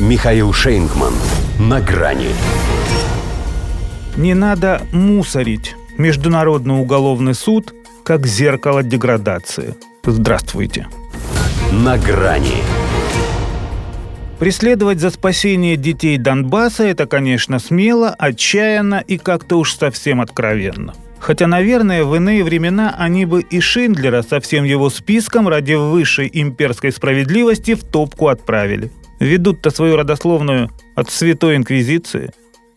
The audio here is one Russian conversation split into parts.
Михаил Шейнгман. На грани. Не надо мусорить Международный уголовный суд как зеркало деградации. Здравствуйте. На грани. Преследовать за спасение детей Донбасса – это, конечно, смело, отчаянно и как-то уж совсем откровенно. Хотя, наверное, в иные времена они бы и Шиндлера со всем его списком ради высшей имперской справедливости в топку отправили. Ведут-то свою родословную от Святой Инквизиции.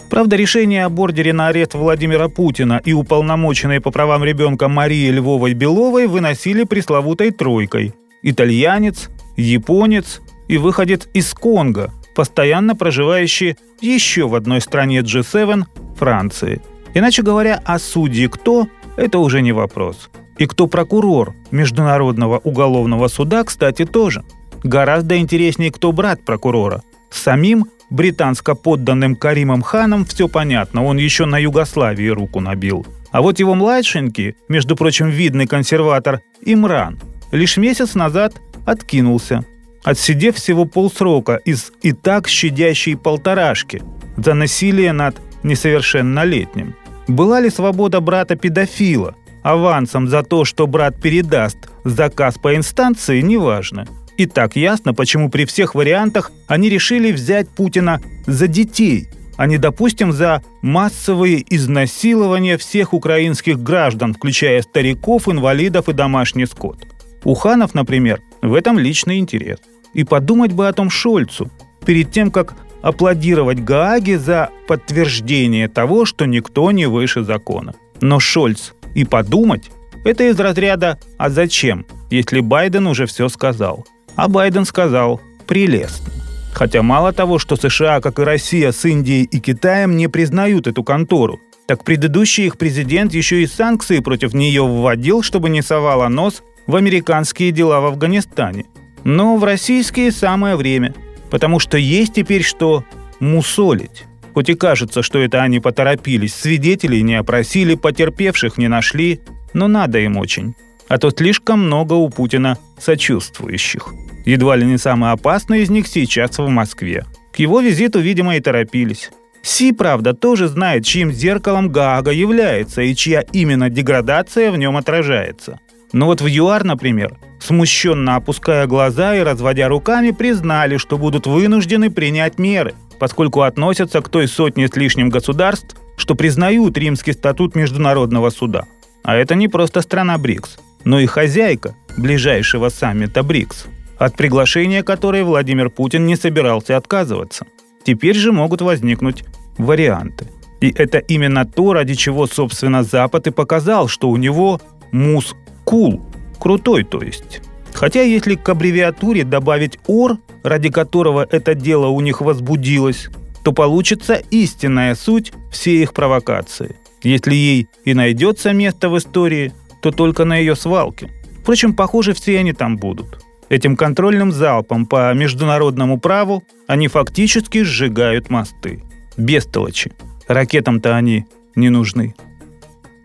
Правда, решение о бордере на арест Владимира Путина и уполномоченной по правам ребенка Марии Львовой-Беловой выносили пресловутой тройкой. Итальянец, японец и выходец из Конго, постоянно проживающий еще в одной стране G7 – Франции – Иначе говоря, а судьи кто – это уже не вопрос. И кто прокурор Международного уголовного суда, кстати, тоже. Гораздо интереснее, кто брат прокурора. Самим британско-подданным Каримом Ханом все понятно, он еще на Югославии руку набил. А вот его младшенький, между прочим, видный консерватор Имран, лишь месяц назад откинулся, отсидев всего полсрока из и так щадящей полторашки за насилие над несовершеннолетним. Была ли свобода брата-педофила? Авансом за то, что брат передаст заказ по инстанции, неважно. И так ясно, почему при всех вариантах они решили взять Путина за детей, а не, допустим, за массовые изнасилования всех украинских граждан, включая стариков, инвалидов и домашний скот. У ханов, например, в этом личный интерес. И подумать бы о том Шольцу, перед тем, как аплодировать Гааге за подтверждение того, что никто не выше закона. Но Шольц и подумать – это из разряда «а зачем?», если Байден уже все сказал. А Байден сказал «прелестно». Хотя мало того, что США, как и Россия с Индией и Китаем, не признают эту контору, так предыдущий их президент еще и санкции против нее вводил, чтобы не совала нос в американские дела в Афганистане. Но в российские самое время – Потому что есть теперь что мусолить. Хоть и кажется, что это они поторопились, свидетелей не опросили, потерпевших не нашли, но надо им очень. А то слишком много у Путина сочувствующих. Едва ли не самый опасный из них сейчас в Москве. К его визиту, видимо, и торопились. Си, правда, тоже знает, чьим зеркалом Гаага является и чья именно деградация в нем отражается. Но вот в ЮАР, например, смущенно опуская глаза и разводя руками, признали, что будут вынуждены принять меры, поскольку относятся к той сотне с лишним государств, что признают Римский статут Международного суда. А это не просто страна БРИКС, но и хозяйка ближайшего саммита БРИКС, от приглашения которой Владимир Путин не собирался отказываться. Теперь же могут возникнуть варианты. И это именно то, ради чего, собственно, Запад и показал, что у него мус кул, крутой то есть. Хотя если к аббревиатуре добавить «ор», ради которого это дело у них возбудилось, то получится истинная суть всей их провокации. Если ей и найдется место в истории, то только на ее свалке. Впрочем, похоже, все они там будут. Этим контрольным залпом по международному праву они фактически сжигают мосты. Бестолочи. Ракетам-то они не нужны.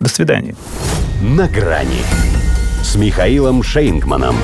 До свидания. На грани с Михаилом Шейнгманом.